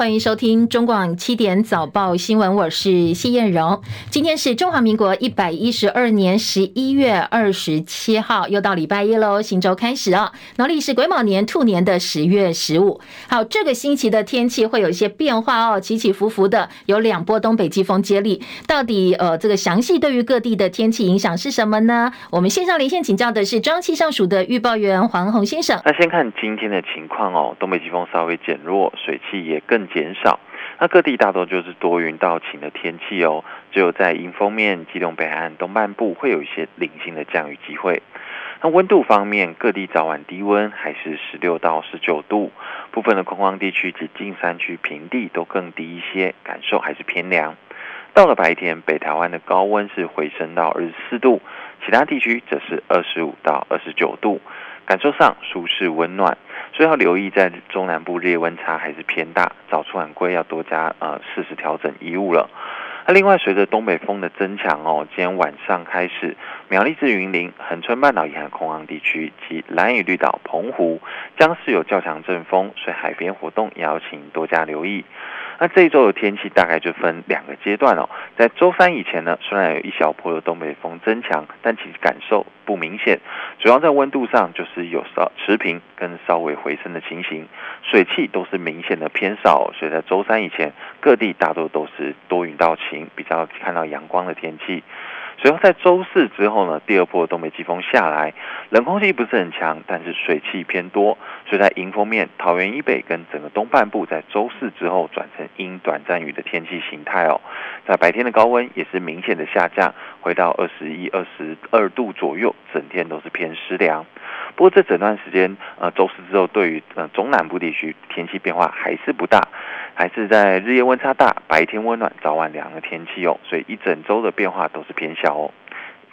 欢迎收听中广七点早报新闻，我是谢燕荣。今天是中华民国一百一十二年十一月二十七号，又到礼拜一喽，新周开始啊！农历是癸卯年兔年的十月十五。好，这个星期的天气会有一些变化哦，起起伏伏的，有两波东北季风接力。到底呃，这个详细对于各地的天气影响是什么呢？我们线上连线请教的是中央气象署的预报员黄宏先生。那先看今天的情况哦，东北季风稍微减弱，水汽也更减少。那各地大多就是多云到晴的天气哦，只有在迎风面、机动北岸东半部会有一些零星的降雨机会。那温度方面，各地早晚低温还是十六到十九度，部分的空旷地区及近山区平地都更低一些，感受还是偏凉。到了白天，北台湾的高温是回升到二十四度，其他地区则是二十五到二十九度。感受上舒适温暖，所以要留意在中南部日夜温差还是偏大，早出晚归要多加呃适时调整衣物了。那另外随着东北风的增强哦，今天晚上开始，苗栗至云林、恒春半岛沿海空旷地区及兰屿绿岛、澎湖将是有较强阵风，所以海边活动也要请多加留意。那这一周的天气大概就分两个阶段哦，在周三以前呢，虽然有一小波的东北风增强，但其实感受不明显，主要在温度上就是有稍持平跟稍微回升的情形，水汽都是明显的偏少，所以在周三以前，各地大多都是多云到晴，比较看到阳光的天气。随后在周四之后呢，第二波东北季风下来，冷空气不是很强，但是水汽偏多，所以在迎风面，桃园以北跟整个东半部在周四之后转成阴短暂雨的天气形态哦。在白天的高温也是明显的下降，回到二十一、二十二度左右，整天都是偏湿凉。不过这整段时间，呃，周四之后对于呃中南部地区天气变化还是不大。还是在日夜温差大、白天温暖、早晚凉的天气哦，所以一整周的变化都是偏小哦。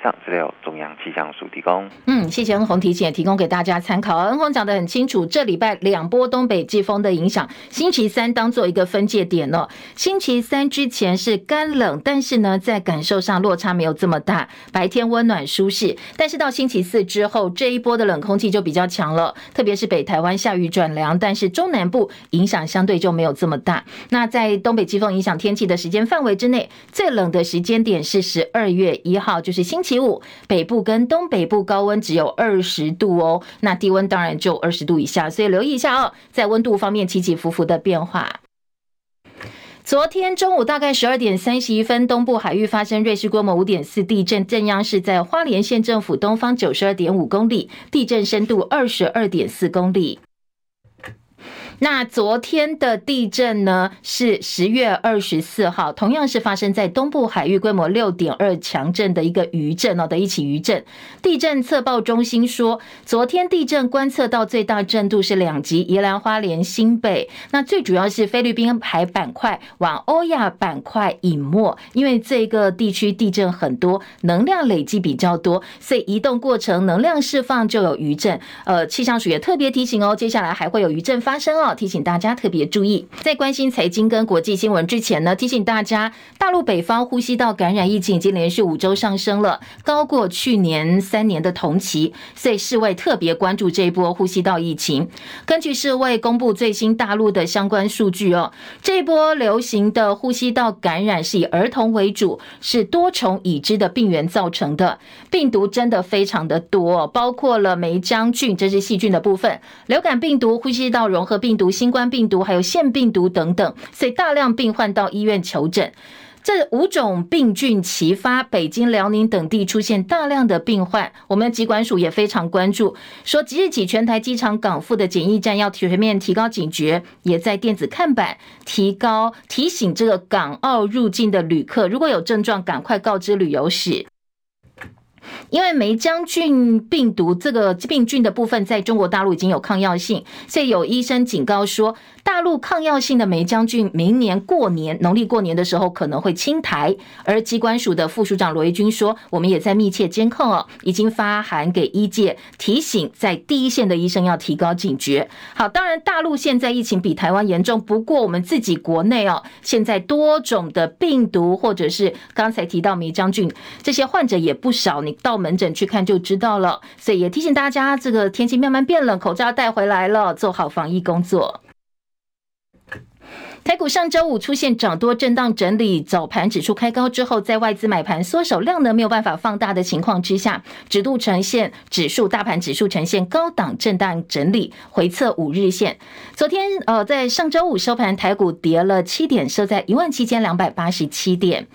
上资料中央气象署提供。嗯，谢谢恩鸿提醒，也提供给大家参考。恩鸿讲得很清楚，这礼拜两波东北季风的影响，星期三当做一个分界点了。星期三之前是干冷，但是呢，在感受上落差没有这么大，白天温暖舒适。但是到星期四之后，这一波的冷空气就比较强了，特别是北台湾下雨转凉，但是中南部影响相对就没有这么大。那在东北季风影响天气的时间范围之内，最冷的时间点是十二月一号，就是星期。五，北部跟东北部高温只有二十度哦，那低温当然就二十度以下，所以留意一下哦，在温度方面起起伏伏的变化。昨天中午大概十二点三十一分，东部海域发生瑞士规模五点四地震，震央是在花莲县政府东方九十二点五公里，地震深度二十二点四公里。那昨天的地震呢，是十月二十四号，同样是发生在东部海域，规模六点二强震的一个余震哦的一起余震。地震测报中心说，昨天地震观测到最大震度是两级，宜兰花莲新北。那最主要是菲律宾海板块往欧亚板块隐没，因为这个地区地震很多，能量累积比较多，所以移动过程能量释放就有余震。呃，气象署也特别提醒哦，接下来还会有余震发生哦。提醒大家特别注意，在关心财经跟国际新闻之前呢，提醒大家，大陆北方呼吸道感染疫情已经连续五周上升了，高过去年三年的同期，所以世卫特别关注这一波呼吸道疫情。根据世卫公布最新大陆的相关数据哦，这波流行的呼吸道感染是以儿童为主，是多重已知的病原造成的，病毒真的非常的多，包括了霉浆菌，这是细菌的部分，流感病毒、呼吸道融合病毒。新冠病毒还有腺病毒等等，所以大量病患到医院求诊。这五种病菌齐发，北京、辽宁等地出现大量的病患。我们疾管署也非常关注，说即日起全台机场港复的检疫站要全面提高警觉，也在电子看板提高提醒这个港澳入境的旅客，如果有症状，赶快告知旅游史。因为梅浆菌病毒这个病菌的部分在中国大陆已经有抗药性，所以有医生警告说，大陆抗药性的梅将军明年过年农历过年的时候可能会侵台。而机关署的副署长罗一军说，我们也在密切监控哦，已经发函给医界提醒，在第一线的医生要提高警觉。好，当然大陆现在疫情比台湾严重，不过我们自己国内哦，现在多种的病毒或者是刚才提到梅将军这些患者也不少，你。到门诊去看就知道了，所以也提醒大家，这个天气慢慢变冷，口罩要带回来了，做好防疫工作。台股上周五出现涨多震荡整理，早盘指数开高之后，在外资买盘缩手、量能没有办法放大的情况之下，指数呈现指数大盘指数呈现高档震荡整理，回测五日线。昨天呃，在上周五收盘，台股跌了七点，收在一万七千两百八十七点。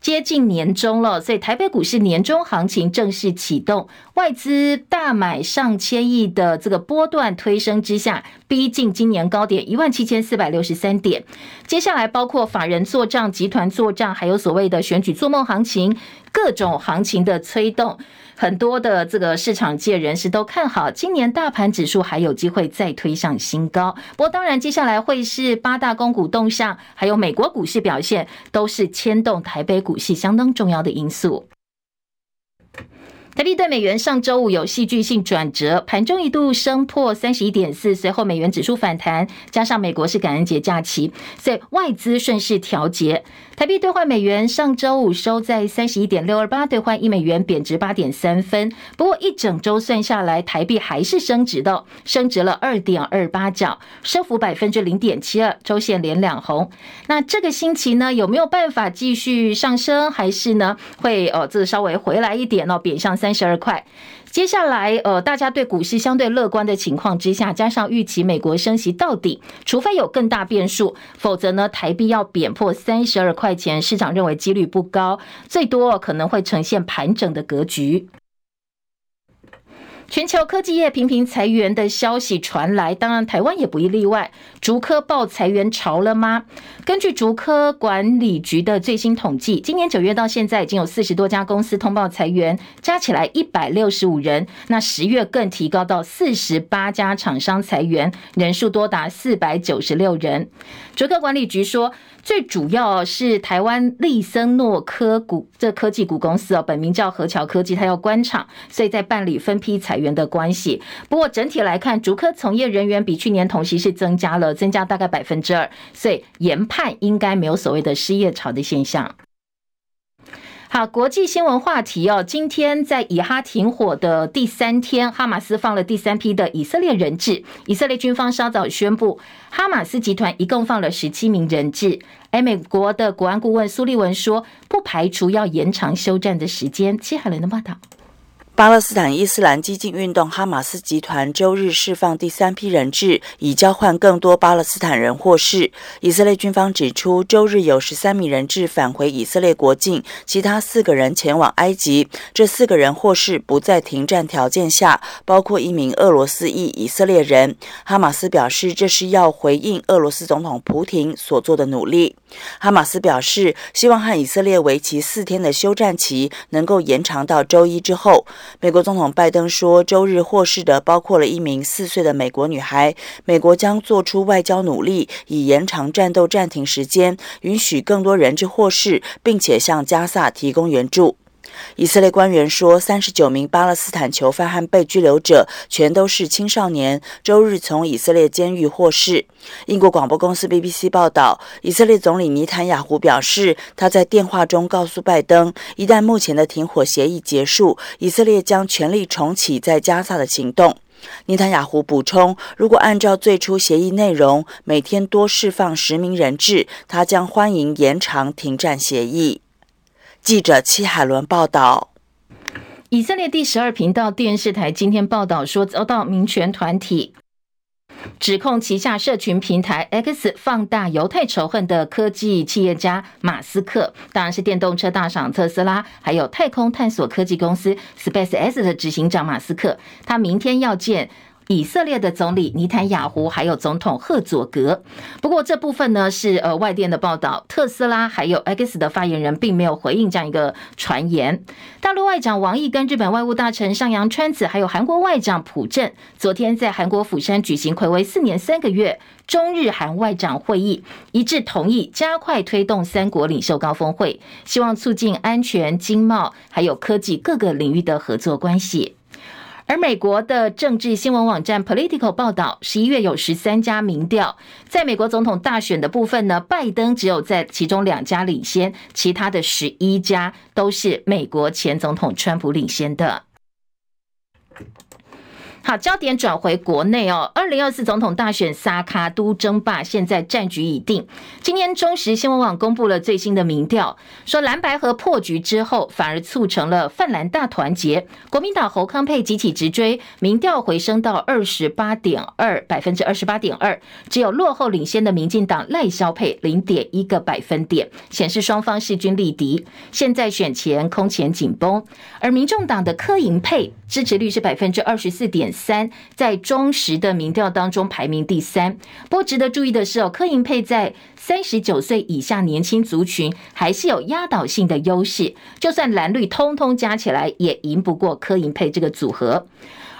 接近年终了，所以台北股市年终行情正式启动，外资大买上千亿的这个波段推升之下，逼近今年高点一万七千四百六十三点。接下来包括法人做账、集团做账，还有所谓的选举做梦行情，各种行情的催动。很多的这个市场界人士都看好今年大盘指数还有机会再推上新高。不过，当然接下来会是八大公股动向，还有美国股市表现，都是牵动台北股市相当重要的因素。台币对美元上周五有戏剧性转折，盘中一度升破三十一点四，随后美元指数反弹，加上美国是感恩节假期，所以外资顺势调节。台币兑换美元上周五收在三十一点六二八，兑换一美元贬值八点三分。不过一整周算下来，台币还是升值的，升值了二点二八角，升幅百分之零点七二，周线连两红。那这个星期呢，有没有办法继续上升，还是呢会呃这稍微回来一点哦，贬向三。三十二块。接下来，呃，大家对股市相对乐观的情况之下，加上预期美国升息到底，除非有更大变数，否则呢，台币要贬破三十二块钱，市场认为几率不高，最多可能会呈现盘整的格局。全球科技业频频裁员的消息传来，当然台湾也不一例外。竹科爆裁员潮了吗？根据竹科管理局的最新统计，今年九月到现在已经有四十多家公司通报裁员，加起来一百六十五人。那十月更提高到四十八家厂商裁员，人数多达四百九十六人。竹科管理局说，最主要是台湾利森诺科股这科技股公司哦，本名叫何桥科技，它要关厂，所以在办理分批裁员的关系。不过整体来看，竹科从业人员比去年同期是增加了，增加大概百分之二，所以研判应该没有所谓的失业潮的现象。好，国际新闻话题哦。今天在以哈停火的第三天，哈马斯放了第三批的以色列人质。以色列军方稍早宣布，哈马斯集团一共放了十七名人质。而美国的国安顾问苏利文说，不排除要延长休战的时间。七海伦的报道。巴勒斯坦伊斯兰激进运动哈马斯集团周日释放第三批人质，以交换更多巴勒斯坦人获释。以色列军方指出，周日有十三名人质返回以色列国境，其他四个人前往埃及。这四个人获释不在停战条件下，包括一名俄罗斯裔以色列人。哈马斯表示，这是要回应俄罗斯总统普廷所做的努力。哈马斯表示，希望和以色列为期四天的休战期能够延长到周一之后。美国总统拜登说，周日获释的包括了一名四岁的美国女孩。美国将做出外交努力，以延长战斗暂停时间，允许更多人质获释，并且向加萨提供援助。以色列官员说，三十九名巴勒斯坦囚犯和被拘留者全都是青少年，周日从以色列监狱获释。英国广播公司 BBC 报道，以色列总理尼坦雅胡表示，他在电话中告诉拜登，一旦目前的停火协议结束，以色列将全力重启在加萨的行动。尼坦雅胡补充，如果按照最初协议内容，每天多释放十名人质，他将欢迎延长停战协议。记者戚海伦报道，以色列第十二频道电视台今天报道说，遭到民权团体指控旗下社群平台 X 放大犹太仇恨的科技企业家马斯克，当然是电动车大厂特斯拉，还有太空探索科技公司 SpaceX 的执行长马斯克，他明天要见。以色列的总理尼坦雅胡还有总统赫佐格，不过这部分呢是呃外电的报道，特斯拉还有 X 的发言人并没有回应这样一个传言。大陆外长王毅跟日本外务大臣上阳川子，还有韩国外长朴正，昨天在韩国釜山举行睽违四年三个月中日韩外长会议，一致同意加快推动三国领袖高峰会，希望促进安全、经贸还有科技各个领域的合作关系。而美国的政治新闻网站 Political 报道，十一月有十三家民调，在美国总统大选的部分呢，拜登只有在其中两家领先，其他的十一家都是美国前总统川普领先的。好，焦点转回国内哦。二零二四总统大选，萨卡都争霸，现在战局已定。今天中时新闻网公布了最新的民调，说蓝白合破局之后，反而促成了泛蓝大团结。国民党侯康沛集体直追，民调回升到二十八点二百分之二十八点二，只有落后领先的民进党赖萧配零点一个百分点，显示双方势均力敌。现在选前空前紧绷，而民众党的柯银配支持率是百分之二十四点三，在中时的民调当中排名第三。不过值得注意的是哦，柯银配在三十九岁以下年轻族群还是有压倒性的优势，就算蓝绿通通加起来也赢不过柯银配这个组合。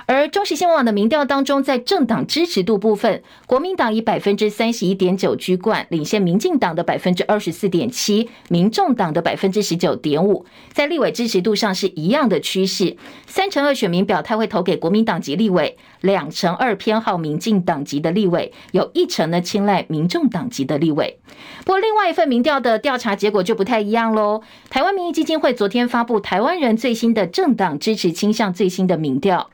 而中时新闻网的民调当中，在政党支持度部分，国民党以百分之三十一点九居冠，领先民进党的百分之二十四点七，民众党的百分之十九点五。在立委支持度上是一样的趋势，三成二选民表态会投给国民党籍立委，两成二偏好民进党籍的立委，有一成呢青睐民众党籍的立委。不过，另外一份民调的调查结果就不太一样喽。台湾民意基金会昨天发布台湾人最新的政党支持倾向最新的民调。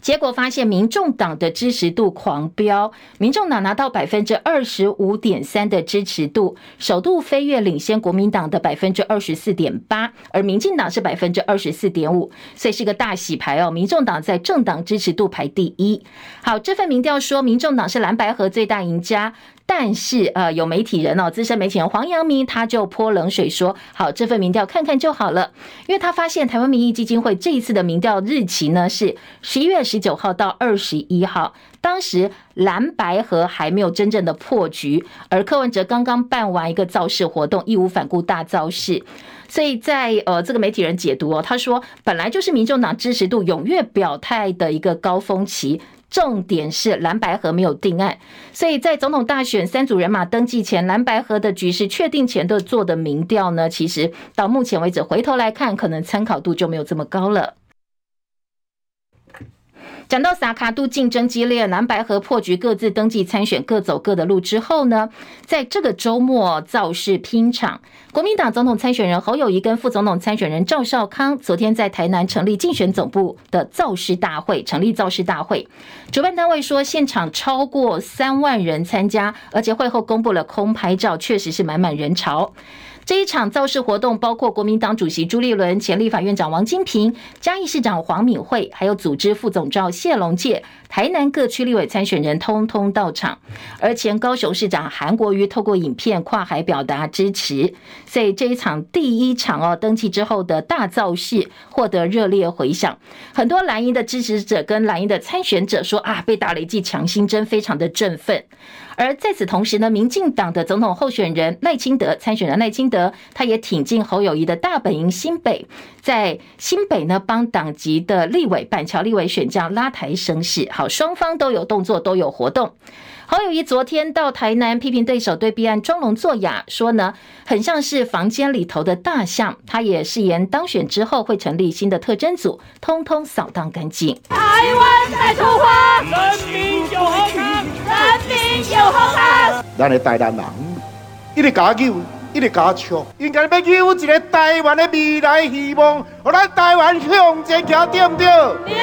结果发现，民众党的支持度狂飙，民众党拿到百分之二十五点三的支持度，首度飞跃领先国民党的百分之二十四点八，而民进党是百分之二十四点五，所以是个大洗牌哦。民众党在政党支持度排第一。好，这份民调说，民众党是蓝白河最大赢家。但是，呃，有媒体人哦，资深媒体人黄阳明他就泼冷水说：“好，这份民调看看就好了，因为他发现台湾民意基金会这一次的民调日期呢是十一月十九号到二十一号，当时蓝白河还没有真正的破局，而柯文哲刚刚办完一个造势活动，义无反顾大造势，所以在呃这个媒体人解读哦，他说本来就是民众党支持度踊跃表态的一个高峰期。”重点是蓝白河没有定案，所以在总统大选三组人马登记前，蓝白河的局势确定前的做的民调呢，其实到目前为止回头来看，可能参考度就没有这么高了。讲到萨卡都竞争激烈，蓝白合破局，各自登记参选，各走各的路之后呢，在这个周末造势拼场，国民党总统参选人侯友宜跟副总统参选人赵少康昨天在台南成立竞选总部的造势大会，成立造势大会，主办单位说现场超过三万人参加，而且会后公布了空拍照，确实是满满人潮。这一场造势活动包括国民党主席朱立伦、前立法院长王金平、嘉义市长黄敏惠，还有组织副总召谢龙介。台南各区立委参选人通通到场，而前高雄市长韩国瑜透过影片跨海表达支持，所以这一场第一场哦登记之后的大造势获得热烈回响，很多蓝营的支持者跟蓝营的参选者说啊，被打了一剂强心针，非常的振奋。而在此同时呢，民进党的总统候选人赖清德参选人赖清德，他也挺进侯友谊的大本营新北，在新北呢帮党籍的立委板桥立委选将拉抬声势。好，双方都有动作，都有活动。侯友谊昨天到台南批评对手对弊案装聋作哑，说呢很像是房间里头的大象。他也誓言当选之后会成立新的特征组，通通扫荡干净。台湾再出发，人民有有好康。咱的台南人一直加油，一直加唱，应该要有一个台湾的未来希望，让咱台湾向前走，对不对？对。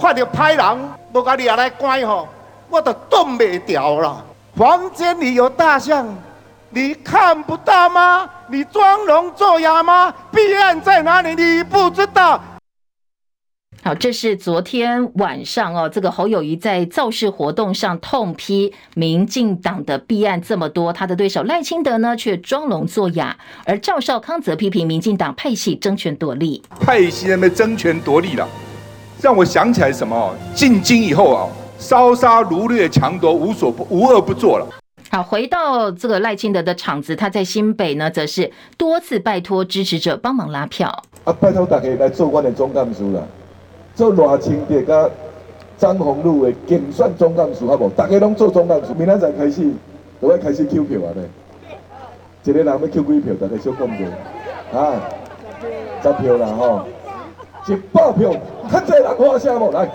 看到歹人，无甲抓来关吼，我都挡袂掉了。房间里有大象，你看不到吗？你装聋作哑吗？弊案在哪里？你不知道。好，这是昨天晚上哦，这个侯友谊在造势活动上痛批民进党的弊案这么多，他的对手赖清德呢却装聋作哑，而赵少康则批评民进党派系争权夺利，派系那边争权夺利了。让我想起来什么？进京以后啊，烧杀掳掠强夺，无所不无恶不作了。好，回到这个赖清德的场子，他在新北呢，则是多次拜托支持者帮忙拉票。啊，拜托大家来做我的总干事啦，做赖清德甲张宏禄的竞选总干事，好无？大家拢做总干事，明仔载开始就要开始 Q 票啊咧。一个人要 Q 几票？大家小讲者啊，十票啦吼。一百票，较济人话声无来。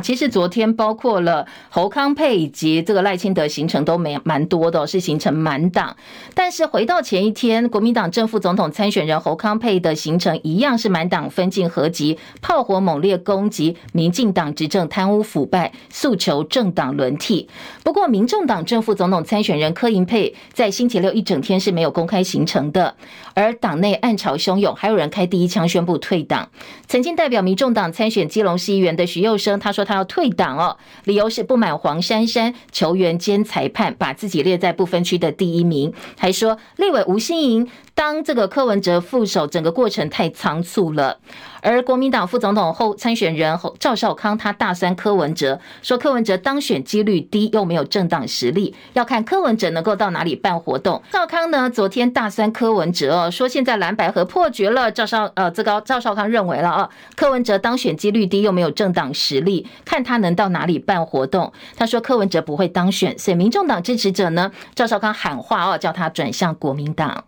其实昨天包括了侯康沛以及这个赖清德行程都没蛮多的，是行程满档。但是回到前一天，国民党正副总统参选人侯康沛的行程一样是满档分进合击，炮火猛烈攻击民进党执政贪污腐败，诉求政党轮替。不过，民众党正副总统参选人柯银配在星期六一整天是没有公开行程的，而党内暗潮汹涌，还有人开第一枪宣布退党。曾经代表民众党参选基隆市议员的徐幼生，他说他要退党哦，理由是不满黄珊珊球员兼裁判，把自己列在不分区的第一名，还说立委吴欣盈当这个柯文哲副手，整个过程太仓促了。而国民党副总统候参选人赵少康，他大酸柯文哲，说柯文哲当选几率低，又没有政党实力，要看柯文哲能够到哪里办活动。少康呢，昨天大酸柯文哲哦，说现在蓝白合破局了。赵少呃，这个赵少康认为了啊，柯文哲当选几率低，又没有政党实力，看他能到哪里办活动。他说柯文哲不会当选，所以民众党支持者呢，赵少康喊话哦，叫他转向国民党。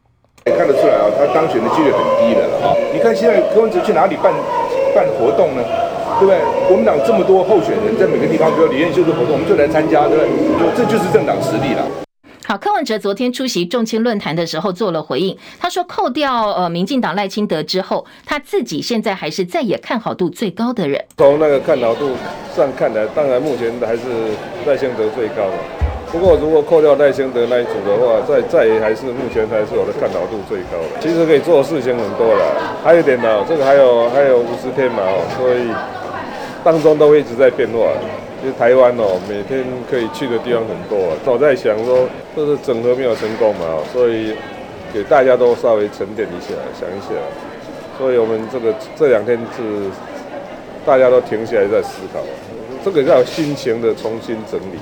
看得出来啊，他当选的几率很低了哈。你看现在柯文哲去哪里办办活动呢？对不对？国民党这么多候选人，在每个地方，比如李彦秀的活动，我们就来参加，对不对？就这就是政党实力了。好，柯文哲昨天出席众青论坛的时候做了回应，他说扣掉呃民进党赖清德之后，他自己现在还是在野看好度最高的人。从那个看好度上看来，当然目前还是赖清德最高了。不过，如果扣掉赖清德那一组的话，在在还是目前还是我的看好度最高的。其实可以做的事情很多了，还有一点呢，这个还有还有五十天嘛，所以当中都会一直在变化。就台湾哦，每天可以去的地方很多。早在想说，这是整合没有成功嘛，所以给大家都稍微沉淀一下，想一下。所以我们这个这两天是大家都停下来在思考，这个叫心情的重新整理。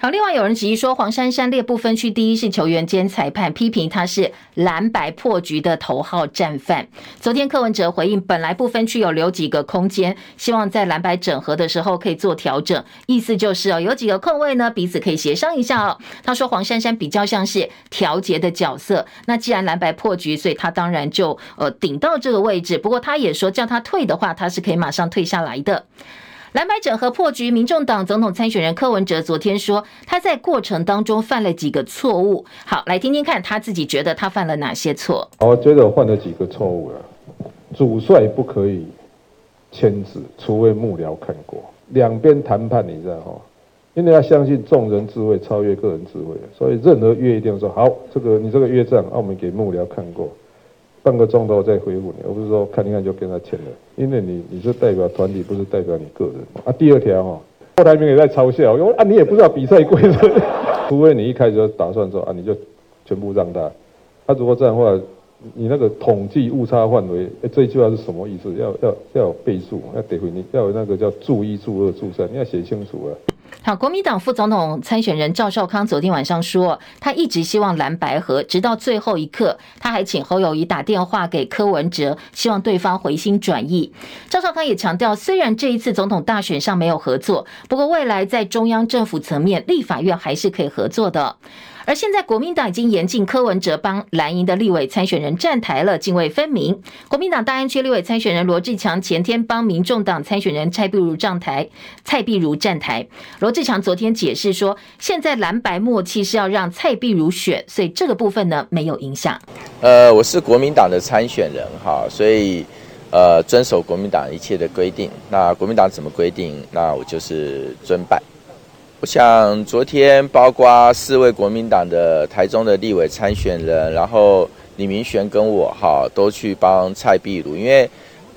好，另外有人质疑说，黄珊珊列不分区第一是球员兼裁判，批评他是蓝白破局的头号战犯。昨天柯文哲回应，本来不分区有留几个空间，希望在蓝白整合的时候可以做调整，意思就是哦，有几个空位呢，彼此可以协商一下哦。他说黄珊珊比较像是调节的角色，那既然蓝白破局，所以他当然就呃顶到这个位置。不过他也说，叫他退的话，他是可以马上退下来的。蓝白整合破局，民众党总统参选人柯文哲昨天说，他在过程当中犯了几个错误。好，来听听看他自己觉得他犯了哪些错。我觉得我犯了几个错误了。主帅不可以签字，除非幕僚看过。两边谈判，你知道哈？因为要相信众人智慧超越个人智慧，所以任何约一定要说好，这个你这个约账，我们给幕僚看过。半个钟头再回复你，而不是说看一看就跟他签了，因为你你是代表团体，不是代表你个人啊。第二条哈，后台铭也在嘲笑，因为啊你也不知道比赛规则，除非你一开始就打算说啊你就全部让他，他、如果这样的话，你那个统计误差范围，哎这一句话是什么意思？要要要有倍数，要得回你要有那个叫注一注二注三，你要写清楚啊。好，国民党副总统参选人赵少康昨天晚上说，他一直希望蓝白合，直到最后一刻，他还请侯友谊打电话给柯文哲，希望对方回心转意。赵少康也强调，虽然这一次总统大选上没有合作，不过未来在中央政府层面，立法院还是可以合作的。而现在国民党已经严禁柯文哲帮蓝营的立委参选人站台了，泾渭分明。国民党大安区立委参选人罗志强前天帮民众党参选人蔡壁如站台，蔡壁如站台。罗志强昨天解释说，现在蓝白默契是要让蔡壁如选，所以这个部分呢没有影响。呃，我是国民党的参选人哈，所以呃遵守国民党一切的规定。那国民党怎么规定，那我就是遵办。我想昨天包括四位国民党的台中的立委参选人，然后李明玄跟我哈都去帮蔡壁如，因为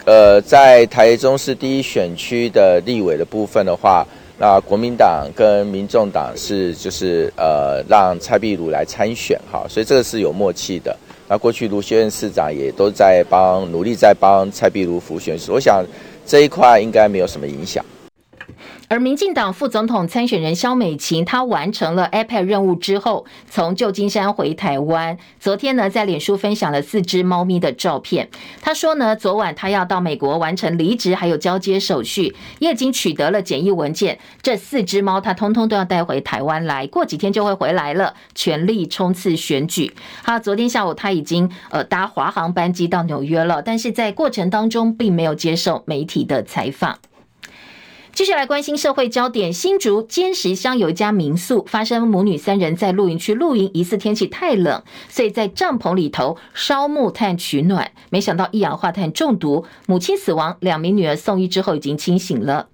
呃在台中市第一选区的立委的部分的话，那国民党跟民众党是就是呃让蔡壁如来参选哈，所以这个是有默契的。那过去卢学院市长也都在帮努力在帮蔡壁如辅选，我想这一块应该没有什么影响。而民进党副总统参选人萧美琴，她完成了 IPAD 任务之后，从旧金山回台湾。昨天呢，在脸书分享了四只猫咪的照片。她说呢，昨晚她要到美国完成离职还有交接手续，也已经取得了检疫文件。这四只猫她通通都要带回台湾来，过几天就会回来了，全力冲刺选举。她，昨天下午她已经呃搭华航班机到纽约了，但是在过程当中并没有接受媒体的采访。继续来关心社会焦点，新竹尖石乡有一家民宿发生母女三人在露营区露营，疑似天气太冷，所以在帐篷里头烧木炭取暖，没想到一氧化碳中毒，母亲死亡，两名女儿送医之后已经清醒了。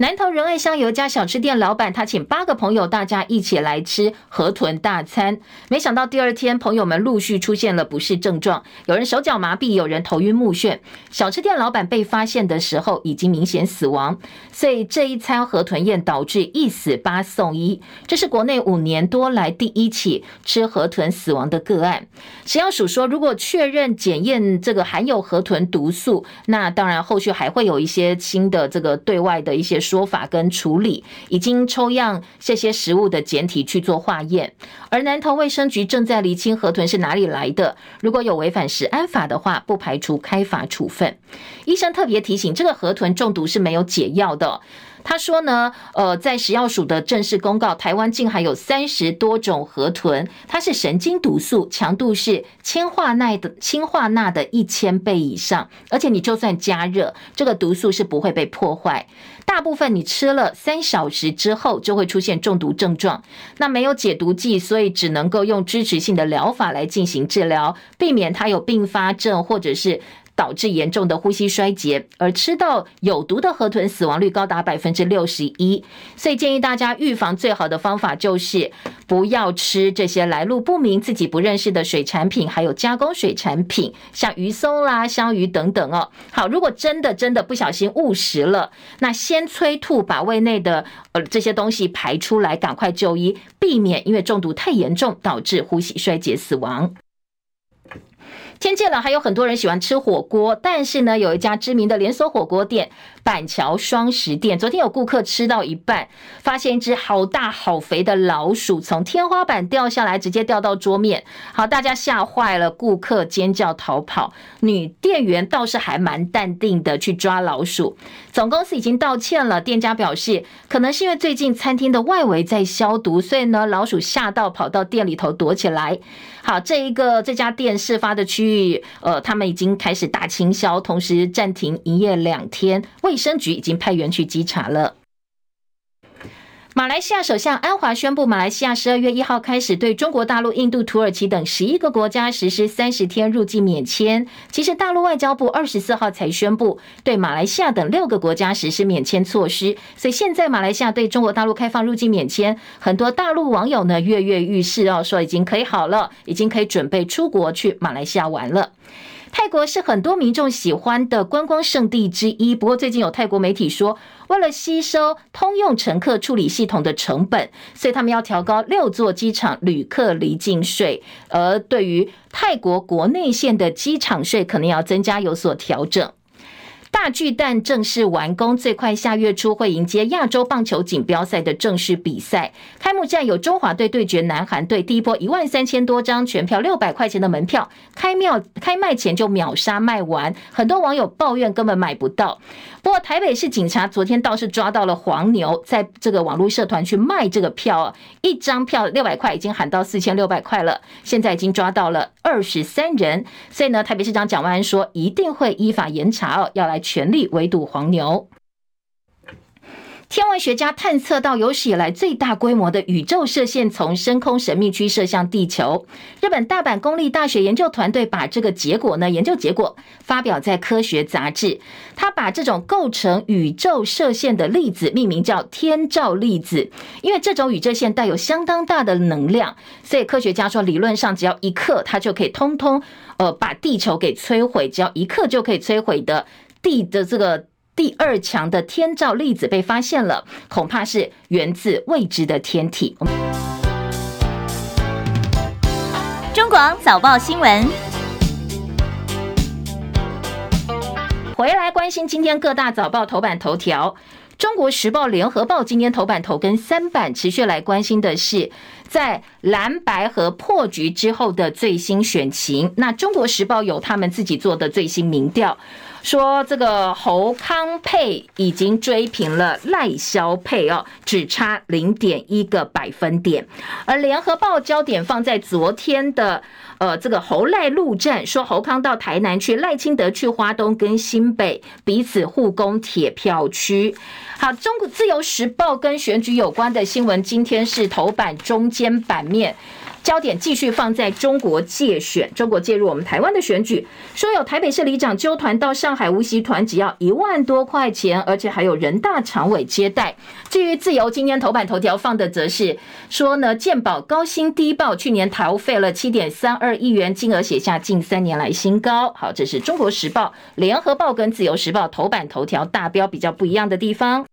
南投仁爱乡有一家小吃店老板，他请八个朋友，大家一起来吃河豚大餐。没想到第二天，朋友们陆续出现了不适症状，有人手脚麻痹，有人头晕目眩。小吃店老板被发现的时候，已经明显死亡。所以这一餐河豚宴导致一死八送一，这是国内五年多来第一起吃河豚死亡的个案。食药署说，如果确认检验这个含有河豚毒素，那当然后续还会有一些新的这个对外的一些。说法跟处理，已经抽样这些食物的简体去做化验，而南投卫生局正在厘清河豚是哪里来的。如果有违反食安法的话，不排除开罚处分。医生特别提醒，这个河豚中毒是没有解药的。他说呢，呃，在食药署的正式公告，台湾竟还有三十多种河豚，它是神经毒素，强度是氰化钠的氰化钠的一千倍以上，而且你就算加热，这个毒素是不会被破坏。大部分你吃了三小时之后就会出现中毒症状，那没有解毒剂，所以只能够用支持性的疗法来进行治疗，避免它有并发症或者是。导致严重的呼吸衰竭，而吃到有毒的河豚死亡率高达百分之六十一，所以建议大家预防最好的方法就是不要吃这些来路不明、自己不认识的水产品，还有加工水产品，像鱼松啦、香鱼等等哦。好，如果真的真的不小心误食了，那先催吐，把胃内的呃这些东西排出来，赶快就医，避免因为中毒太严重导致呼吸衰竭死亡。天气冷，还有很多人喜欢吃火锅，但是呢，有一家知名的连锁火锅店。板桥双十店，昨天有顾客吃到一半，发现一只好大好肥的老鼠从天花板掉下来，直接掉到桌面。好，大家吓坏了，顾客尖叫逃跑，女店员倒是还蛮淡定的去抓老鼠。总公司已经道歉了，店家表示，可能是因为最近餐厅的外围在消毒，所以呢，老鼠吓到跑到店里头躲起来。好，这一个这家店事发的区域，呃，他们已经开始大清消，同时暂停营业两天。卫生局已经派员去稽查了。马来西亚首相安华宣布，马来西亚十二月一号开始对中国大陆、印度、土耳其等十一个国家实施三十天入境免签。其实，大陆外交部二十四号才宣布对马来西亚等六个国家实施免签措施，所以现在马来西亚对中国大陆开放入境免签，很多大陆网友呢跃跃欲试哦，说已经可以好了，已经可以准备出国去马来西亚玩了。泰国是很多民众喜欢的观光胜地之一，不过最近有泰国媒体说，为了吸收通用乘客处理系统的成本，所以他们要调高六座机场旅客离境税，而对于泰国国内线的机场税，可能要增加有所调整。大巨蛋正式完工，最快下月初会迎接亚洲棒球锦标赛的正式比赛。开幕战有中华队对决南韩队，第一波一万三千多张全票六百块钱的门票，开庙开卖前就秒杀卖完，很多网友抱怨根本买不到。不过台北市警察昨天倒是抓到了黄牛，在这个网络社团去卖这个票，一张票六百块，已经喊到四千六百块了，现在已经抓到了二十三人。所以呢，台北市长蒋万安说一定会依法严查哦，要来。全力围堵黄牛。天文学家探测到有史以来最大规模的宇宙射线从深空神秘区射向地球。日本大阪公立大学研究团队把这个结果呢，研究结果发表在科学杂志。他把这种构成宇宙射线的粒子命名叫天照粒子，因为这种宇宙线带有相当大的能量，所以科学家说，理论上只要一克，它就可以通通呃把地球给摧毁，只要一克就可以摧毁的。地的这个第二强的天照粒子被发现了，恐怕是源自未知的天体。中广早报新闻，回来关心今天各大早报头版头条。中国时报、联合报今天头版头跟三版持续来关心的是，在蓝白和破局之后的最新选情。那中国时报有他们自己做的最新民调。说这个侯康配已经追平了赖萧配哦，只差零点一个百分点。而联合报焦点放在昨天的呃这个侯赖陆战，说侯康到台南去，赖清德去花东跟新北，彼此互攻铁票区。好，中国自由时报跟选举有关的新闻，今天是头版中间版面。焦点继续放在中国介选，中国介入我们台湾的选举，说有台北市里长揪团到上海无锡团，只要一万多块钱，而且还有人大常委接待。至于自由今天头版头条放的则是说呢，健保高薪低报，去年逃费了七点三二亿元，金额写下近三年来新高。好，这是中国时报、联合报跟自由时报头版头条大标比较不一样的地方。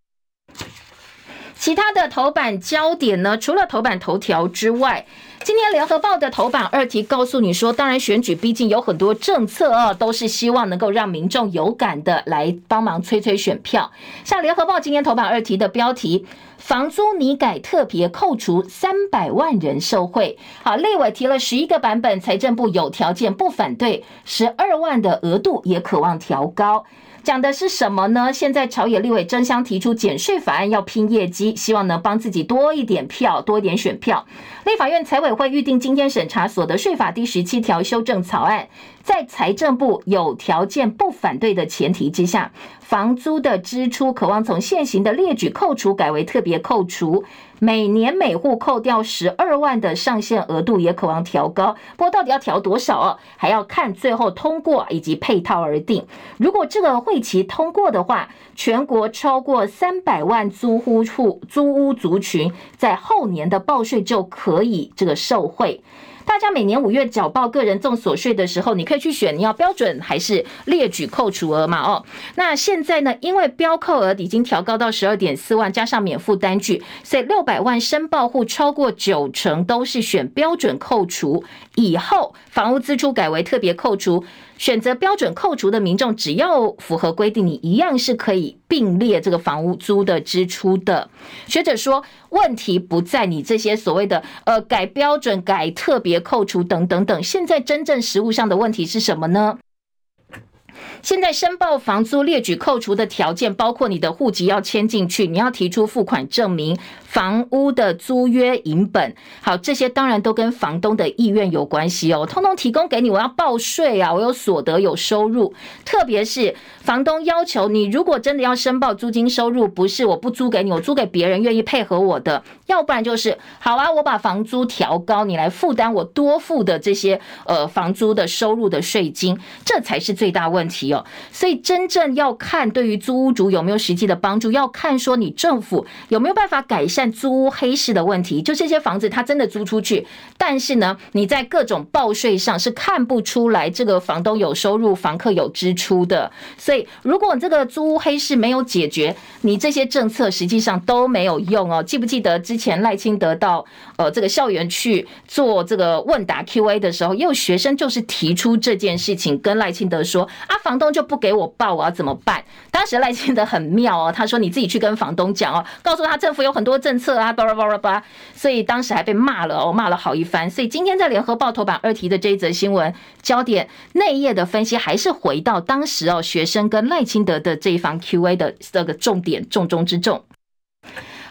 其他的头版焦点呢，除了头版头条之外。今天联合报的头版二题告诉你说，当然选举毕竟有很多政策啊，都是希望能够让民众有感的来帮忙催催选票。像联合报今天头版二题的标题，房租拟改特别扣除三百万人受惠。好，立委提了十一个版本，财政部有条件不反对，十二万的额度也渴望调高。讲的是什么呢？现在朝野立委争相提出减税法案，要拼业绩，希望能帮自己多一点票，多一点选票。立法院财委会预定今天审查所得税法第十七条修正草案，在财政部有条件不反对的前提之下，房租的支出渴望从现行的列举扣除改为特别扣除。每年每户扣掉十二万的上限额度也渴望调高，不过到底要调多少哦？还要看最后通过以及配套而定。如果这个会期通过的话，全国超过三百万租户户租屋族群在后年的报税就可以这个受惠。大家每年五月缴报个人综所税的时候，你可以去选你要标准还是列举扣除额嘛？哦，那现在呢，因为标扣额已经调高到十二点四万，加上免负单据，所以六百万申报户超过九成都是选标准扣除。以后房屋支出改为特别扣除。选择标准扣除的民众，只要符合规定，你一样是可以并列这个房屋租的支出的。学者说，问题不在你这些所谓的呃改标准、改特别扣除等等等，现在真正实务上的问题是什么呢？现在申报房租列举扣除的条件，包括你的户籍要迁进去，你要提出付款证明。房屋的租约影本，好，这些当然都跟房东的意愿有关系哦，通通提供给你。我要报税啊，我有所得有收入，特别是房东要求你，如果真的要申报租金收入，不是我不租给你，我租给别人愿意配合我的，要不然就是好啊，我把房租调高，你来负担我多付的这些呃房租的收入的税金，这才是最大问题哦。所以真正要看对于租屋主有没有实际的帮助，要看说你政府有没有办法改善。租屋黑市的问题，就这些房子，它真的租出去，但是呢，你在各种报税上是看不出来这个房东有收入，房客有支出的。所以，如果这个租屋黑市没有解决，你这些政策实际上都没有用哦。记不记得之前赖清德到呃这个校园去做这个问答 Q&A 的时候，也有学生就是提出这件事情，跟赖清德说啊，房东就不给我报，我要怎么办？当时赖清德很妙哦，他说你自己去跟房东讲哦，告诉他政府有很多政。策啊，巴拉巴拉巴，所以当时还被骂了哦，骂了好一番。所以今天在联合报头版二题的这一则新闻焦点内页的分析，还是回到当时哦，学生跟赖清德的这一方 Q&A 的这个重点重中之重。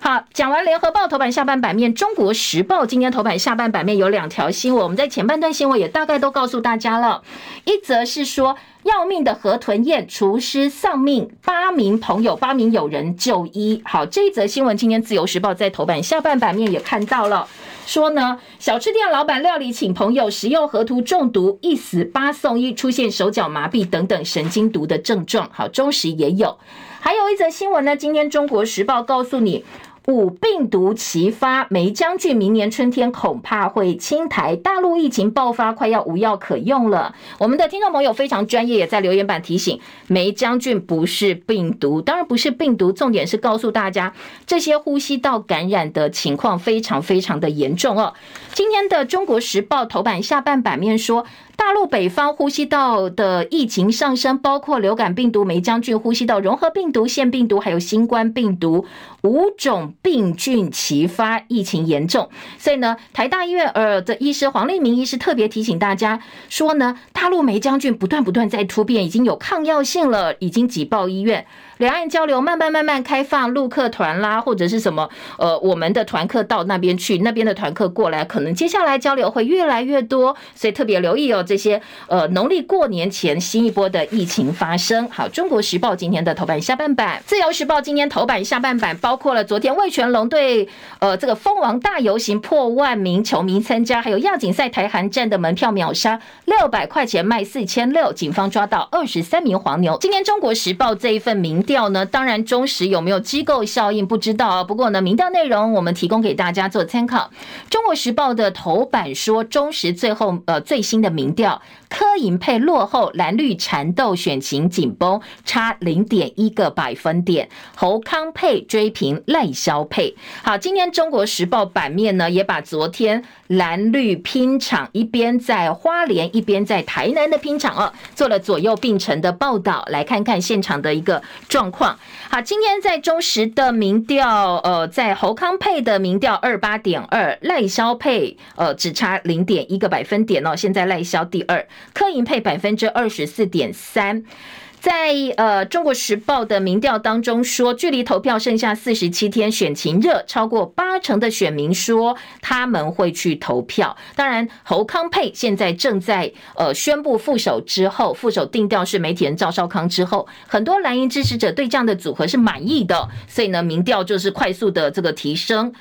好，讲完联合报头版下半版面，中国时报今天头版下半版面有两条新闻，我们在前半段新闻也大概都告诉大家了。一则是说要命的河豚宴，厨师丧命，八名朋友、八名友人就医。好，这一则新闻今天自由时报在头版下半版面也看到了，说呢，小吃店老板料理请朋友食用河豚中毒，一死八送医，出现手脚麻痹等等神经毒的症状。好，中时也有，还有一则新闻呢，今天中国时报告诉你。五病毒齐发，梅将军明年春天恐怕会侵台。大陆疫情爆发，快要无药可用了。我们的听众朋友非常专业，也在留言板提醒：梅将军不是病毒，当然不是病毒。重点是告诉大家，这些呼吸道感染的情况非常非常的严重哦。今天的《中国时报》头版下半版面说。大陆北方呼吸道的疫情上升，包括流感病毒、霉浆菌、呼吸道融合病毒、腺病毒，还有新冠病毒五种病菌齐发，疫情严重。所以呢，台大医院呃的医师黄立明医师特别提醒大家说呢，大陆霉浆菌不断不断在突变，已经有抗药性了，已经挤爆医院。两岸交流慢慢慢慢开放，陆客团啦，或者是什么呃，我们的团客到那边去，那边的团客过来，可能接下来交流会越来越多，所以特别留意哦，这些呃农历过年前新一波的疫情发生。好，《中国时报》今天的头版下半版，《自由时报》今天头版下半版包括了昨天味全龙对呃这个蜂王大游行破万名球迷参加，还有亚锦赛台韩站的门票秒杀六百块钱卖四千六，警方抓到二十三名黄牛。今天《中国时报》这一份名。调呢？当然，中时有没有机构效应不知道啊。不过呢，民调内容我们提供给大家做参考。中国时报的头版说，中时最后呃最新的民调。柯银配落后，蓝绿缠斗，选情紧绷，差零点一个百分点。侯康配追平赖萧配。好，今天中国时报版面呢，也把昨天蓝绿拼场，一边在花莲，一边在台南的拼场哦，做了左右并成的报道，来看看现场的一个状况。好，今天在中时的民调，呃，在侯康配的民调二八点二，赖萧配呃只差零点一个百分点哦，现在赖萧第二。柯银配百分之二十四点三，在呃中国时报的民调当中说，距离投票剩下四十七天，选情热，超过八成的选民说他们会去投票。当然，侯康配现在正在呃宣布副手之后，副手定调是媒体人赵少康之后，很多蓝营支持者对这样的组合是满意的，所以呢，民调就是快速的这个提升。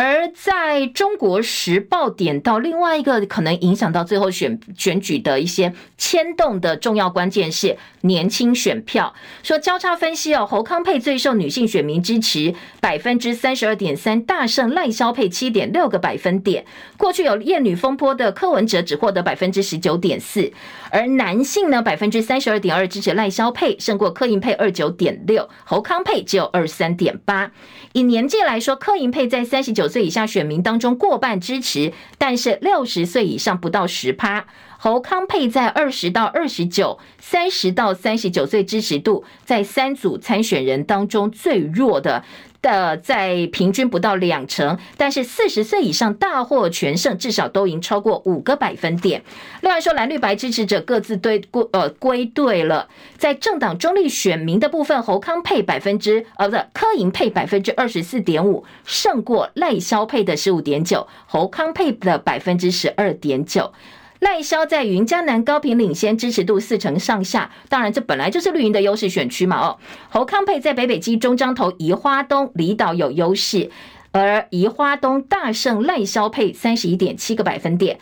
而在中国时报点到另外一个可能影响到最后选选举的一些牵动的重要关键是年轻选票。说交叉分析哦，侯康配最受女性选民支持，百分之三十二点三，大胜赖萧配七点六个百分点。过去有厌女风波的柯文哲只获得百分之十九点四，而男性呢，百分之三十二点二支持赖萧配，胜过柯银配二九点六，侯康配只有二十三点八。以年纪来说，柯银配在三十九岁以下选民当中过半支持，但是六十岁以上不到十趴。侯康佩在二十到二十九、三十到三十九岁支持度，在三组参选人当中最弱的。的在平均不到两成，但是四十岁以上大获全胜，至少都赢超过五个百分点。另外说，蓝绿白支持者各自对归呃归队了，在政党中立选民的部分，侯康配百分之呃不是柯银配百分之二十四点五，胜过赖萧配的十五点九，侯康配的百分之十二点九。赖萧在云嘉南高频领先，支持度四成上下。当然，这本来就是绿营的优势选区嘛。哦，侯康配在北北基、中彰投、宜花东、离岛有优势，而宜花东大胜赖萧配三十一点七个百分点。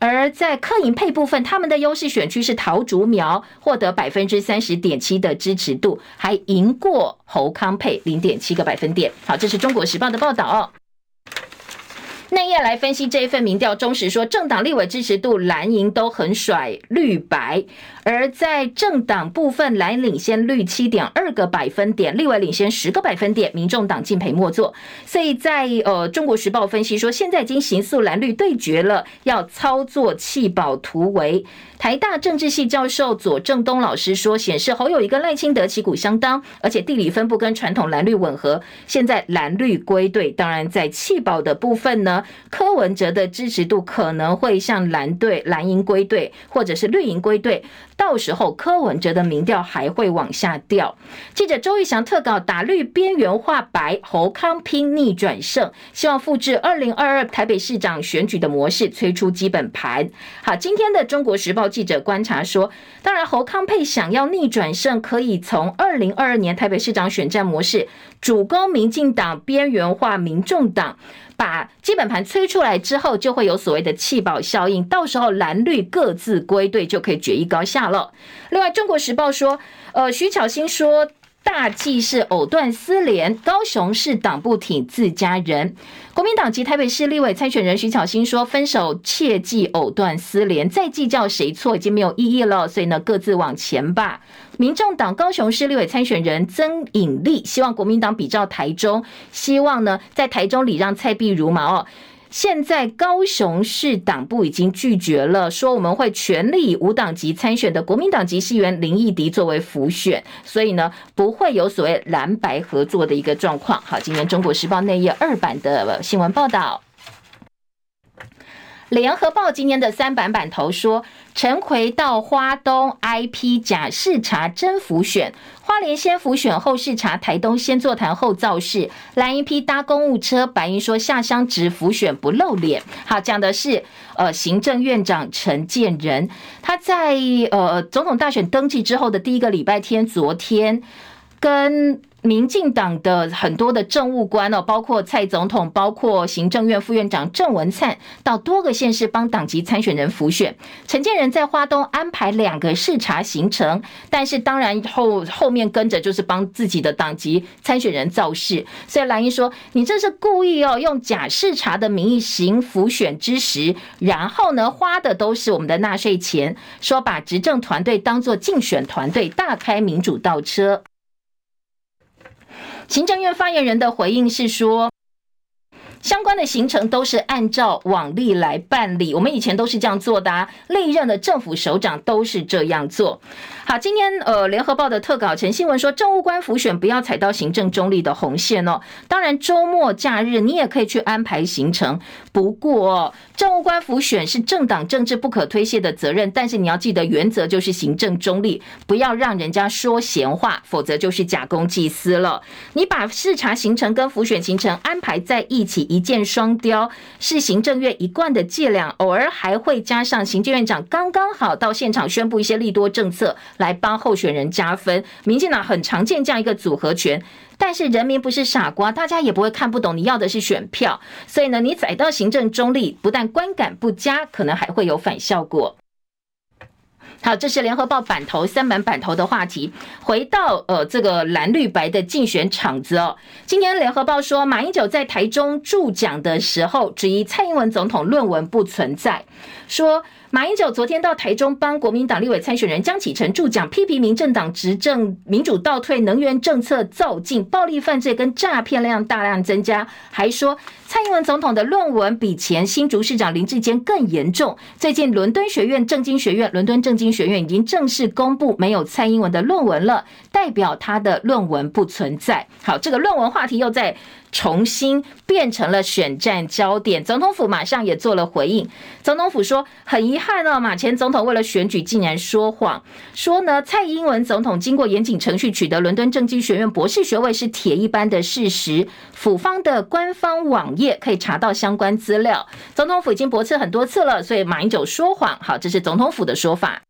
而在柯银配部分，他们的优势选区是桃竹苗，获得百分之三十点七的支持度，还赢过侯康配零点七个百分点。好，这是中国时报的报道哦。内页来分析这一份民调，中时说政党立委支持度蓝营都很甩绿白，而在政党部分蓝领先绿七点二个百分点，立委领先十个百分点，民众党敬陪末座。所以在呃中国时报分析说，现在已经形塑蓝绿对决了，要操作弃保突围。台大政治系教授左正东老师说，显示侯友宜跟赖清德旗鼓相当，而且地理分布跟传统蓝绿吻合。现在蓝绿归队，当然在弃保的部分呢。柯文哲的支持度可能会向蓝队、蓝营归队，或者是绿营归队，到时候柯文哲的民调还会往下掉。记者周玉祥特稿打绿边缘化白，侯康拼逆转胜，希望复制二零二二台北市长选举的模式，催出基本盘。好，今天的中国时报记者观察说，当然侯康配想要逆转胜，可以从二零二二年台北市长选战模式，主攻民进党，边缘化民众党。把基本盘催出来之后，就会有所谓的弃保效应，到时候蓝绿各自归队，就可以决一高下了。另外，《中国时报》说，呃，徐巧芯说。大忌是藕断丝连，高雄市党不挺自家人。国民党籍台北市立委参选人徐巧芯说：“分手切忌藕断丝连，再计较谁错已经没有意义了。所以呢，各自往前吧。”民众党高雄市立委参选人曾颖丽希望国民党比照台中，希望呢在台中礼让蔡壁如嘛哦。现在高雄市党部已经拒绝了，说我们会全力以无党籍参选的国民党籍议员林义迪作为辅选，所以呢不会有所谓蓝白合作的一个状况。好，今天中国时报内页二版的新闻报道。联合报今天的三版版头说，陈奎到花东 IP 假视察真浮选，花莲先浮选后视察，台东先座谈后造势，蓝营批搭公务车，白营说下乡直浮选不露脸。好，讲的是呃行政院长陈建仁，他在呃总统大选登记之后的第一个礼拜天，昨天跟。民进党的很多的政务官哦，包括蔡总统，包括行政院副院长郑文灿，到多个县市帮党籍参选人辅选。陈建仁在花东安排两个视察行程，但是当然后后面跟着就是帮自己的党籍参选人造势。所以蓝营说，你这是故意哦，用假视察的名义行辅选之实，然后呢花的都是我们的纳税钱，说把执政团队当做竞选团队，大开民主倒车。行政院发言人的回应是说，相关的行程都是按照往例来办理，我们以前都是这样做的啊，历任的政府首长都是这样做。好，今天呃，联合报的特稿陈新闻说，政务官辅选不要踩到行政中立的红线哦。当然，周末假日你也可以去安排行程，不过政务官辅选是政党政治不可推卸的责任。但是你要记得，原则就是行政中立，不要让人家说闲话，否则就是假公济私了。你把视察行程跟辅选行程安排在一起，一箭双雕，是行政院一贯的伎俩。偶尔还会加上行政院长刚刚好到现场宣布一些利多政策。来帮候选人加分，民进党很常见这样一个组合拳，但是人民不是傻瓜，大家也不会看不懂，你要的是选票，所以呢，你踩到行政中立，不但观感不佳，可能还会有反效果。好，这是联合报版头三版版头的话题。回到呃这个蓝绿白的竞选场子哦，今天联合报说，马英九在台中助讲的时候，质疑蔡英文总统论文不存在，说。马英九昨天到台中帮国民党立委参选人江启臣助讲，批评民进党执政民主倒退，能源政策造进，暴力犯罪跟诈骗量大量增加，还说蔡英文总统的论文比前新竹市长林志坚更严重。最近伦敦学院政经学院，伦敦政经学院已经正式公布没有蔡英文的论文了，代表他的论文不存在。好，这个论文话题又在。重新变成了选战焦点，总统府马上也做了回应。总统府说，很遗憾哦，马前总统为了选举竟然说谎，说呢蔡英文总统经过严谨程序取得伦敦政经学院博士学位是铁一般的事实。府方的官方网页可以查到相关资料。总统府已经驳斥很多次了，所以马英九说谎。好，这是总统府的说法。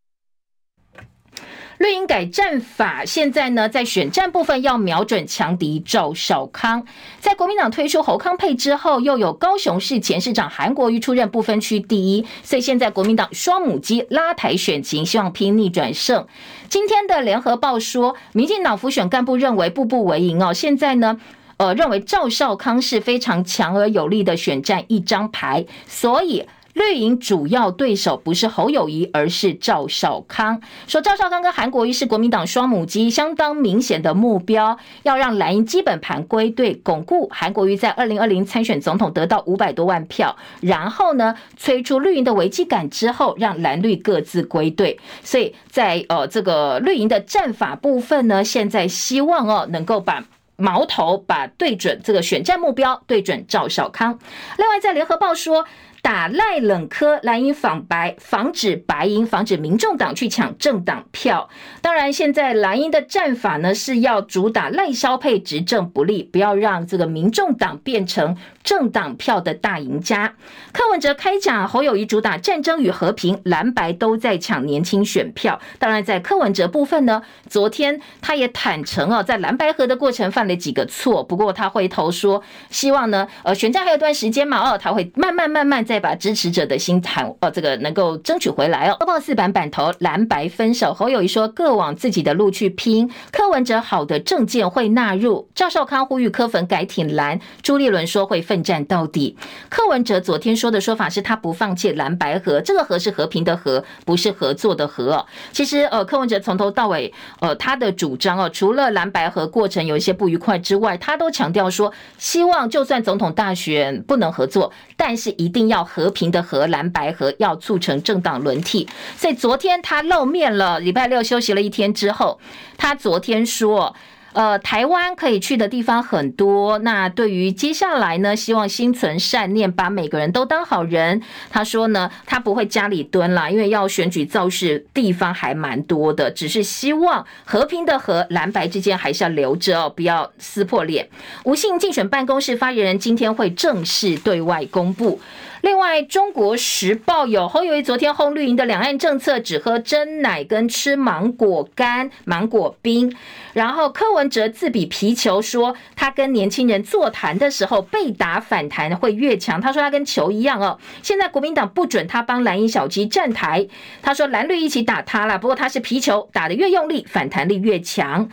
绿营改战法，现在呢，在选战部分要瞄准强敌赵少康。在国民党推出侯康配之后，又有高雄市前市长韩国瑜出任不分区第一，所以现在国民党双母鸡拉抬选情，希望拼逆转胜。今天的联合报说，民进党辅选干部认为步步为营哦，现在呢，呃，认为赵少康是非常强而有力的选战一张牌，所以。绿营主要对手不是侯友宜，而是赵少康。说赵少康跟韩国瑜是国民党双母鸡，相当明显的目标，要让蓝营基本盘归队，巩固韩国瑜在二零二零参选总统得到五百多万票，然后呢，催出绿营的危机感之后，让蓝绿各自归队。所以在呃这个绿营的战法部分呢，现在希望哦能够把矛头把对准这个选战目标，对准赵少康。另外在联合报说。打赖冷柯，蓝营访白，防止白银，防止民众党去抢政党票。当然，现在蓝营的战法呢，是要主打赖萧配执政不利，不要让这个民众党变成政党票的大赢家。柯文哲开讲，侯友谊主打战争与和平，蓝白都在抢年轻选票。当然，在柯文哲部分呢，昨天他也坦诚哦，在蓝白合的过程犯了几个错，不过他回头说，希望呢，呃，选战还有段时间嘛，哦，他会慢慢慢慢。再把支持者的心谈哦，这个能够争取回来哦。报四版版头蓝白分手，侯友谊说各往自己的路去拼，柯文哲好的政见会纳入。赵少康呼吁柯粉改挺蓝，朱立伦说会奋战到底。柯文哲昨天说的说法是他不放弃蓝白河，这个河是和平的河，不是合作的河。其实呃，柯文哲从头到尾呃他的主张哦，除了蓝白河过程有一些不愉快之外，他都强调说希望就算总统大选不能合作，但是一定要和平的和蓝白河，要促成政党轮替。所以昨天他露面了，礼拜六休息了一天之后，他昨天说。呃，台湾可以去的地方很多。那对于接下来呢，希望心存善念，把每个人都当好人。他说呢，他不会家里蹲啦，因为要选举造势地方还蛮多的，只是希望和平的和蓝白之间还是要留着哦，不要撕破脸。吴姓竞选办公室发言人今天会正式对外公布。另外，《中国时报》有侯友宜昨天轰绿营的两岸政策，只喝真奶跟吃芒果干、芒果冰。然后柯文哲自比皮球，说他跟年轻人座谈的时候被打反弹会越强。他说他跟球一样哦。现在国民党不准他帮蓝营小鸡站台，他说蓝绿一起打他了。不过他是皮球，打得越用力，反弹力越强。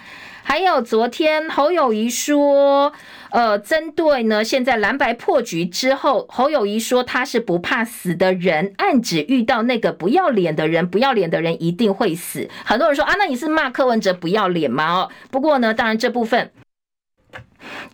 还有昨天侯友谊说。呃，针对呢，现在蓝白破局之后，侯友谊说他是不怕死的人，暗指遇到那个不要脸的人，不要脸的人一定会死。很多人说啊，那你是骂柯文哲不要脸吗？哦，不过呢，当然这部分。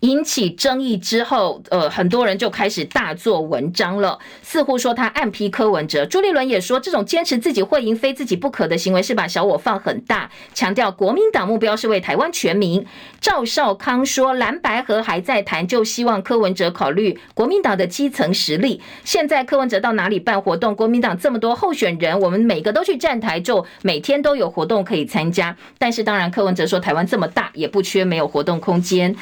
引起争议之后，呃，很多人就开始大做文章了，似乎说他暗批柯文哲。朱立伦也说，这种坚持自己会赢、非自己不可的行为是把小我放很大，强调国民党目标是为台湾全民。赵少康说，蓝白合还在谈，就希望柯文哲考虑国民党的基层实力。现在柯文哲到哪里办活动，国民党这么多候选人，我们每个都去站台，就每天都有活动可以参加。但是当然，柯文哲说台湾这么大，也不缺没有活动空间。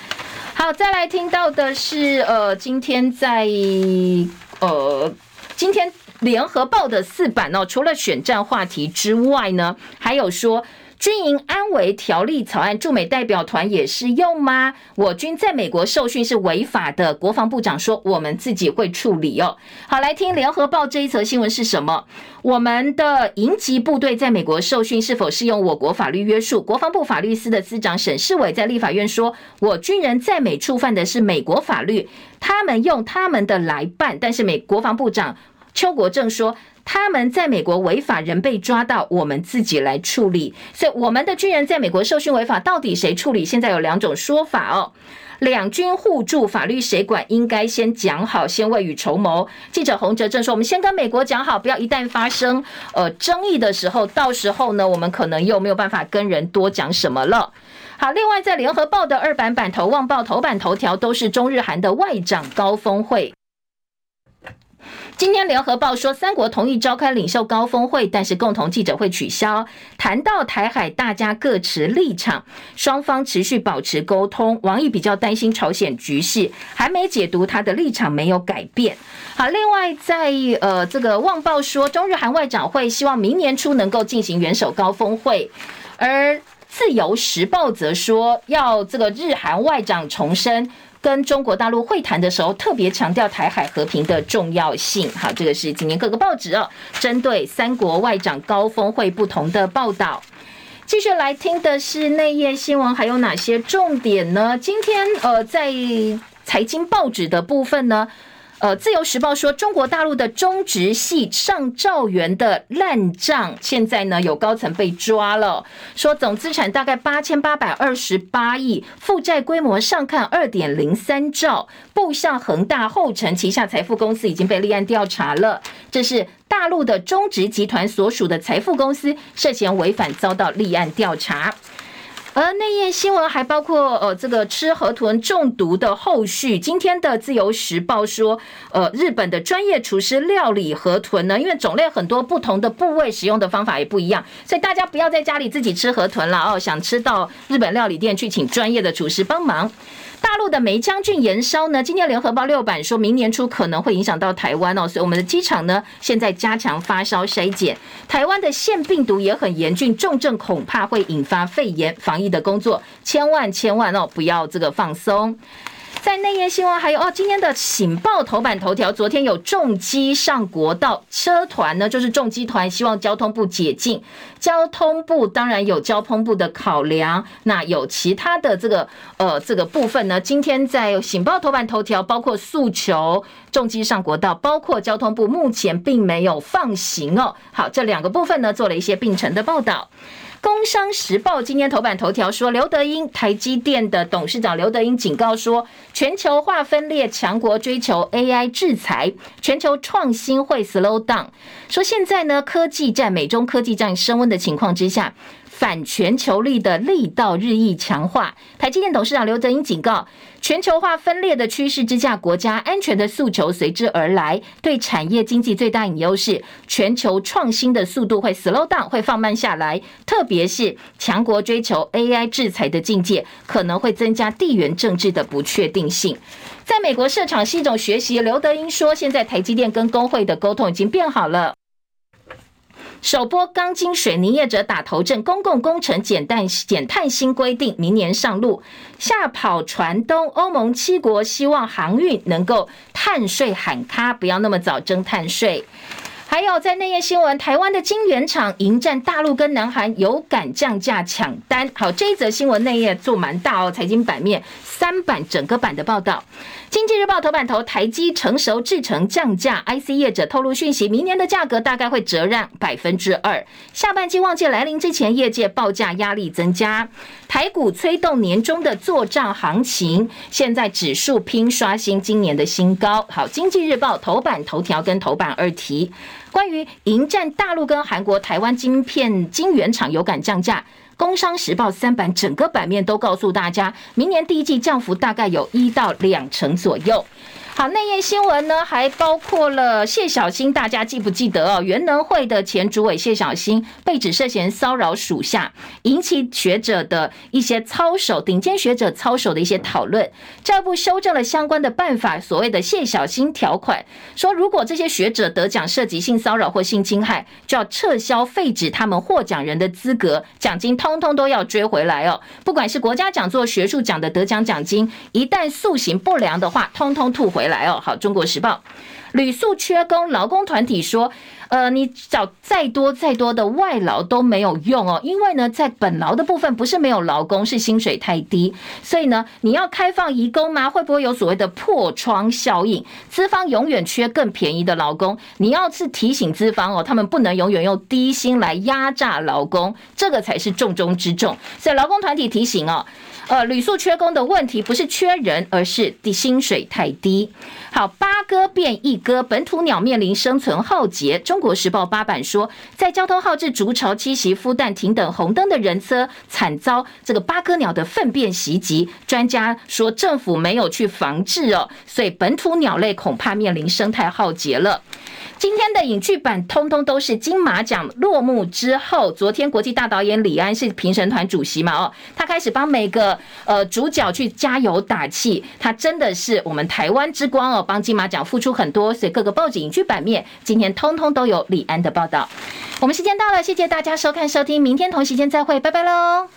好，再来听到的是，呃，今天在，呃，今天联合报的四版哦，除了选战话题之外呢，还有说。军营安危条例草案驻美代表团也适用吗？我军在美国受训是违法的，国防部长说我们自己会处理哦。好，来听联合报这一则新闻是什么？我们的营级部队在美国受训是否适用我国法律约束？国防部法律司的司长沈世伟在立法院说，我军人在美触犯的是美国法律，他们用他们的来办，但是美国防部长邱国正说。他们在美国违法，人被抓到，我们自己来处理。所以我们的军人在美国受训违法，到底谁处理？现在有两种说法哦。两军互助，法律谁管？应该先讲好，先未雨绸缪。记者洪哲正说：“我们先跟美国讲好，不要一旦发生呃争议的时候，到时候呢，我们可能又没有办法跟人多讲什么了。”好，另外在联合报的二版版头、旺报头版头条都是中日韩的外长高峰会。今天联合报说，三国同意召开领袖高峰会，但是共同记者会取消。谈到台海，大家各持立场，双方持续保持沟通。王毅比较担心朝鲜局势，还没解读他的立场没有改变。好，另外在呃这个旺报说，中日韩外长会希望明年初能够进行元首高峰会，而自由时报则说要这个日韩外长重申。跟中国大陆会谈的时候，特别强调台海和平的重要性。好，这个是今年各个报纸哦，针对三国外长高峰会不同的报道。继续来听的是内页新闻，还有哪些重点呢？今天呃，在财经报纸的部分呢？呃，自由时报说，中国大陆的中植系上兆元的烂账，现在呢有高层被抓了，说总资产大概八千八百二十八亿，负债规模上看二点零三兆，步向恒大后成旗下财富公司已经被立案调查了，这是大陆的中植集团所属的财富公司涉嫌违反，遭到立案调查。而内页新闻还包括呃，这个吃河豚中毒的后续。今天的自由时报说，呃，日本的专业厨师料理河豚呢，因为种类很多，不同的部位使用的方法也不一样，所以大家不要在家里自己吃河豚了哦。想吃到日本料理店去请专业的厨师帮忙。大陆的梅将军延烧呢？今天联合报六版说明年初可能会影响到台湾哦，所以我们的机场呢现在加强发烧筛检。台湾的腺病毒也很严峻，重症恐怕会引发肺炎，防疫的工作千万千万哦不要这个放松。在内页新闻还有哦，今天的《醒报》头版头条，昨天有重机上国道，车团呢就是重机团，希望交通部解禁。交通部当然有交通部的考量，那有其他的这个呃这个部分呢？今天在《醒报》头版头条，包括诉求重机上国道，包括交通部目前并没有放行哦。好，这两个部分呢，做了一些并成的报道。工商时报今天头版头条说，刘德英台积电的董事长刘德英警告说，全球化分裂，强国追求 AI 制裁，全球创新会 slow down。说现在呢，科技战美中科技战升温的情况之下。反全球力的力道日益强化，台积电董事长刘德英警告，全球化分裂的趋势之下，国家安全的诉求随之而来。对产业经济最大隐忧是，全球创新的速度会 slow down，会放慢下来。特别是强国追求 AI 制裁的境界，可能会增加地缘政治的不确定性。在美国设厂是一种学习，刘德英说，现在台积电跟工会的沟通已经变好了。首波钢筋水泥业者打头阵，公共工程减碳减碳新规定明年上路。夏跑船东，欧盟七国希望航运能够碳税喊卡，不要那么早征碳税。还有在内页新闻，台湾的晶圆厂迎战大陆跟南韩，有敢降价抢单。好，这一则新闻内页做蛮大哦，财经版面三版整个版的报道。经济日报头版头，台积成熟制成降价，IC 业者透露讯息，明年的价格大概会折让百分之二。下半季旺季来临之前，业界报价压力增加，台股催动年终的作帐行情，现在指数拼刷新今年的新高。好，经济日报头版头条跟头版二题，关于迎战大陆跟韩国，台湾晶片晶圆厂有感降价。工商时报三版整个版面都告诉大家，明年第一季降幅大概有一到两成左右。好，内页新闻呢，还包括了谢小新，大家记不记得哦？原能会的前主委谢小新被指涉嫌骚扰属下，引起学者的一些操守，顶尖学者操守的一些讨论。教育部修正了相关的办法，所谓的谢小新条款，说如果这些学者得奖涉及性骚扰或性侵害，就要撤销废止他们获奖人的资格，奖金通通都要追回来哦。不管是国家讲座、学术奖的得奖奖金，一旦塑形不良的话，通通吐回。回来哦，好，《中国时报》旅宿缺工，劳工团体说，呃，你找再多再多的外劳都没有用哦，因为呢，在本劳的部分不是没有劳工，是薪水太低，所以呢，你要开放移工吗？会不会有所谓的破窗效应？资方永远缺更便宜的劳工，你要是提醒资方哦，他们不能永远用低薪来压榨劳工，这个才是重中之重。所以劳工团体提醒哦。呃，旅宿缺工的问题不是缺人，而是的薪水太低。好，八哥变一哥，本土鸟面临生存浩劫。中国时报八版说，在交通号志筑巢栖息、孵蛋、停等红灯的人车，惨遭这个八哥鸟的粪便袭击。专家说，政府没有去防治哦，所以本土鸟类恐怕面临生态浩劫了。今天的影剧版通通都是金马奖落幕之后，昨天国际大导演李安是评审团主席嘛？哦，他开始帮每个呃主角去加油打气，他真的是我们台湾之光哦，帮金马奖付出很多，所以各个报纸影剧版面今天通通都有李安的报道。我们时间到了，谢谢大家收看收听，明天同时间再会，拜拜喽。